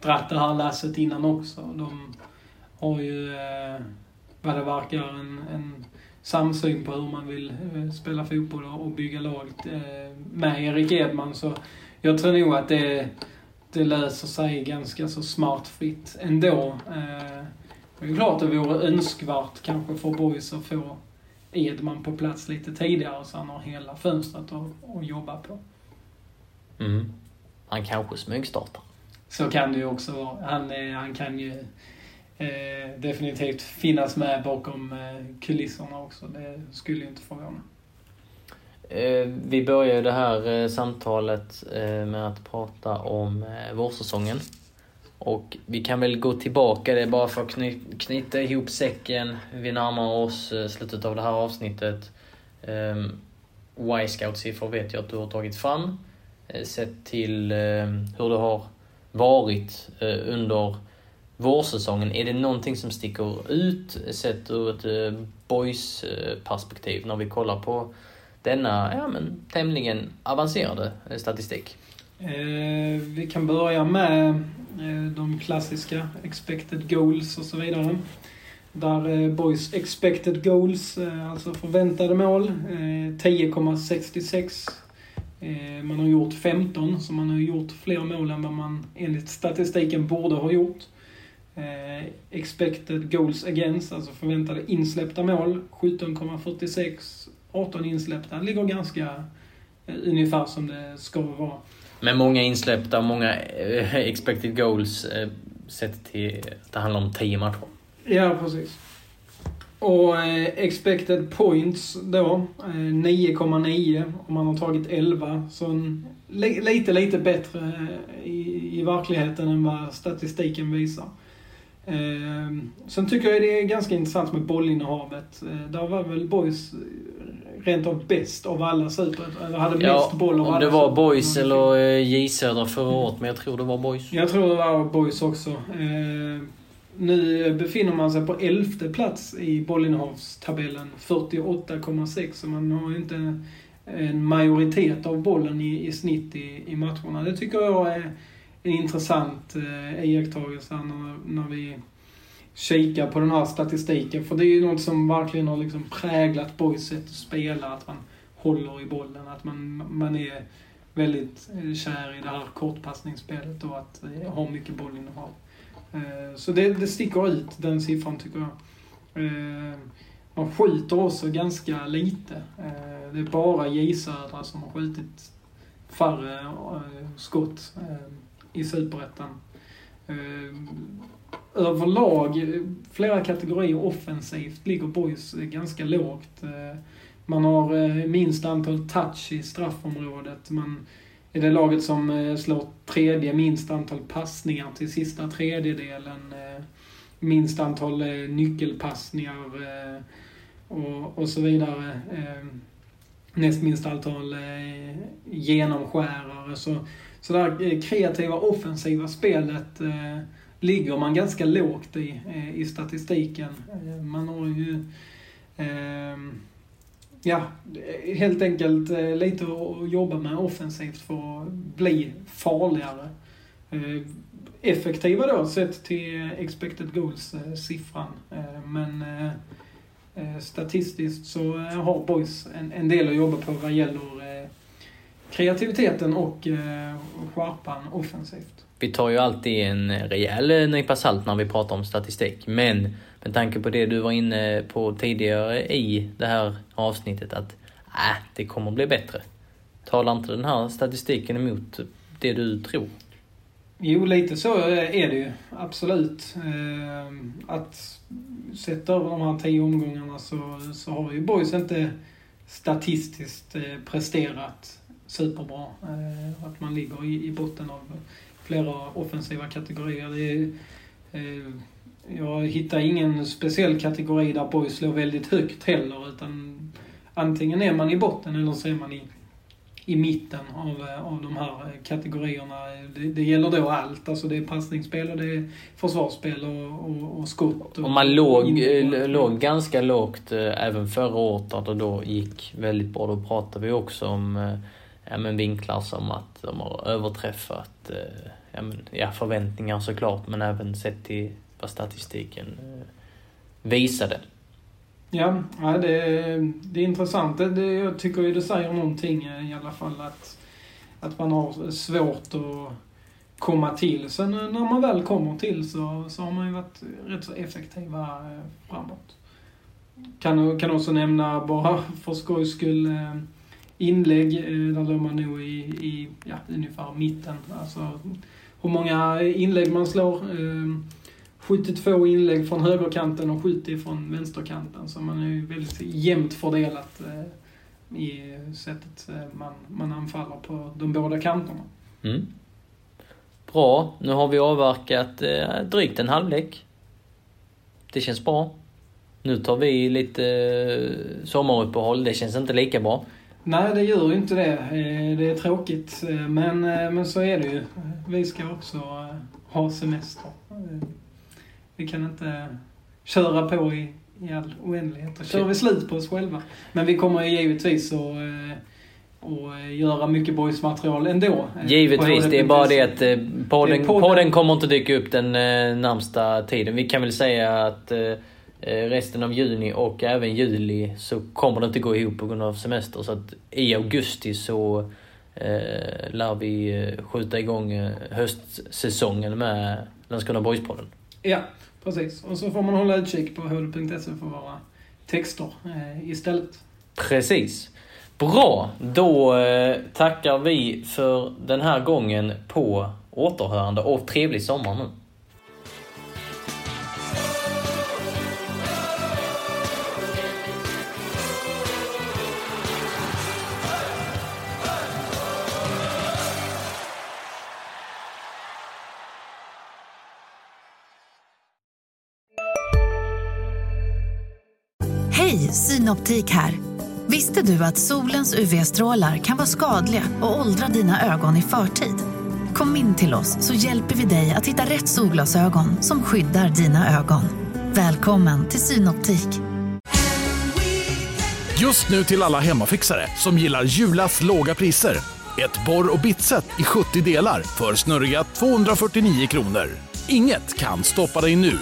dratt det här lasset innan också. De har ju, eh, vad det verkar, en, en samsyn på hur man vill eh, spela fotboll och bygga lag eh, med Erik Edman. Så jag tror nog att det, det löser sig ganska så smartfritt ändå. Eh, det är klart det vore önskvärt kanske för Boys att få Edman på plats lite tidigare så han har hela fönstret att, att jobba på. Mm. Han kanske smygstartar. Så kan det ju också vara. Han, han kan ju eh, definitivt finnas med bakom eh, kulisserna också. Det skulle ju inte förvåna. Eh, vi börjar det här eh, samtalet eh, med att prata om vårsäsongen. Och vi kan väl gå tillbaka det bara för att kny knyta ihop säcken. Vi närmar oss slutet av det här avsnittet. Um, Y-scout-siffror vet jag att du har tagit fram. Eh, sett till eh, hur det har varit eh, under vårsäsongen. Är det någonting som sticker ut sett ur ett boys-perspektiv när vi kollar på denna ja, men, tämligen avancerade statistik? Eh, vi kan börja med eh, de klassiska expected goals och så vidare. Där eh, Boys expected goals, eh, alltså förväntade mål, 10,66. Eh, eh, man har gjort 15, så man har gjort fler mål än vad man enligt statistiken borde ha gjort. expected goals against, alltså förväntade insläppta mål, 17,46 18 insläppta. Ligger ganska eh, ungefär som det ska vara. Men många insläppta och många eh, expected goals eh, sett till att det handlar om 10 matcher. Ja, precis. Och eh, expected points då, 9,9 eh, och man har tagit 11. Så en, li, lite, lite bättre i, i verkligheten än vad statistiken visar. Eh, sen tycker jag det är ganska intressant med bollinnehavet. Eh, där var väl Boys rent av bäst av alla superettor. hade mest ja, boll av om alla det var Boys eller eh, J Södra förra året, men jag tror det var Boys. Jag tror det var Boys också. Eh, nu befinner man sig på elfte plats i bollinnehavstabellen, 48,6. Så man har ju inte en majoritet av bollen i, i snitt i, i matcherna. Det tycker jag är en intressant eh, iakttagelse när, när vi kikar på den här statistiken. För det är ju något som verkligen har liksom präglat Boys sätt att spela. Att man håller i bollen, att man, man är väldigt eh, kär i det här kortpassningsspelet och att eh, ha mycket bollinnehav. Eh, så det, det sticker ut, den siffran tycker jag. Eh, man skjuter också ganska lite. Eh, det är bara J Södra som har skjutit färre skott i Superettan överlag, flera kategorier offensivt, ligger Boys ganska lågt. Man har minst antal touch i straffområdet. Man är det laget som eh, slår tredje minst antal passningar till sista tredjedelen. Eh, minst antal eh, nyckelpassningar och, och så vidare. Näst minst antal genomskärare. Så, så det här kreativa offensiva spelet ligger man ganska lågt i, i statistiken. Man har ju eh, ja, helt enkelt eh, lite att jobba med offensivt för att bli farligare. Eh, effektiva då sett till expected goals-siffran. Eh, men statistiskt så har Boys en, en del att jobba på vad gäller kreativiteten och skärpan offensivt. Vi tar ju alltid en rejäl nypa salt när vi pratar om statistik, men med tanke på det du var inne på tidigare i det här avsnittet att äh, det kommer bli bättre. Talar inte den här statistiken emot det du tror? Jo, lite så är det ju. Absolut. Ehm, att sett över de här tio omgångarna så, så har ju Boys inte statistiskt eh, presterat superbra. Ehm, att man ligger i botten av flera offensiva kategorier. Det är, eh, jag hittar ingen speciell kategori där boys slår väldigt högt heller, utan antingen är man i botten eller så är man i, i mitten av, eh, av de här kategorierna. Det, det gäller då allt, alltså det är passningsspel och det är försvarsspel och, och, och skott. Och, och man låg, eh, låg ganska lågt eh, även förra året det då gick väldigt bra. Då pratade vi också om ja, men vinklar som att de har överträffat ja, men, ja, förväntningar såklart, men även sett till vad statistiken eh, visade. Ja, ja det, det är intressant. Det, det, jag tycker ju det säger någonting eh, i alla fall att, att man har svårt att komma till. Sen när man väl kommer till så, så har man ju varit rätt så effektiva eh, framåt. Kan, kan också nämna, bara för skojs skull, eh, inlägg. Där låg man nog i, i ja, ungefär mitten. Alltså hur många inlägg man slår. Ehm, 72 inlägg från högerkanten och 70 från vänsterkanten. Så man är ju väldigt jämnt fördelat eh, i sättet eh, man, man anfaller på de båda kanterna. Mm. Bra, nu har vi avverkat eh, drygt en halvlek. Det känns bra. Nu tar vi lite eh, sommaruppehåll, det känns inte lika bra. Nej, det gör ju inte det. Eh, Det är tråkigt, eh, men, eh, men så är det ju. Vi ska också ha semester. Vi kan inte köra på i, i all oändlighet. Då kör vi slut på oss själva. Men vi kommer ju givetvis att och göra mycket boysmaterial ändå. Givetvis, det är bara det att podden, podden- kommer inte dyka upp den närmsta tiden. Vi kan väl säga att resten av juni och även juli så kommer det inte gå ihop på grund av semester. Så att i augusti så eh, lär vi eh, skjuta igång eh, höstsäsongen med Landskrona Boys-podden. Ja, precis. Och så får man hålla utkik på hd.se för våra texter eh, istället. Precis. Bra, då eh, tackar vi för den här gången på återhörande och trevlig sommar nu. Synoptik här. Visste du att solens UV-strålar kan vara skadliga och åldra dina ögon i förtid? Kom in till oss så hjälper vi dig att hitta rätt solglasögon som skyddar dina ögon. Välkommen till Synoptik. Just nu till alla hemmafixare som gillar Julas låga priser. Ett borr och bitset i 70 delar för snurriga 249 kronor. Inget kan stoppa dig nu.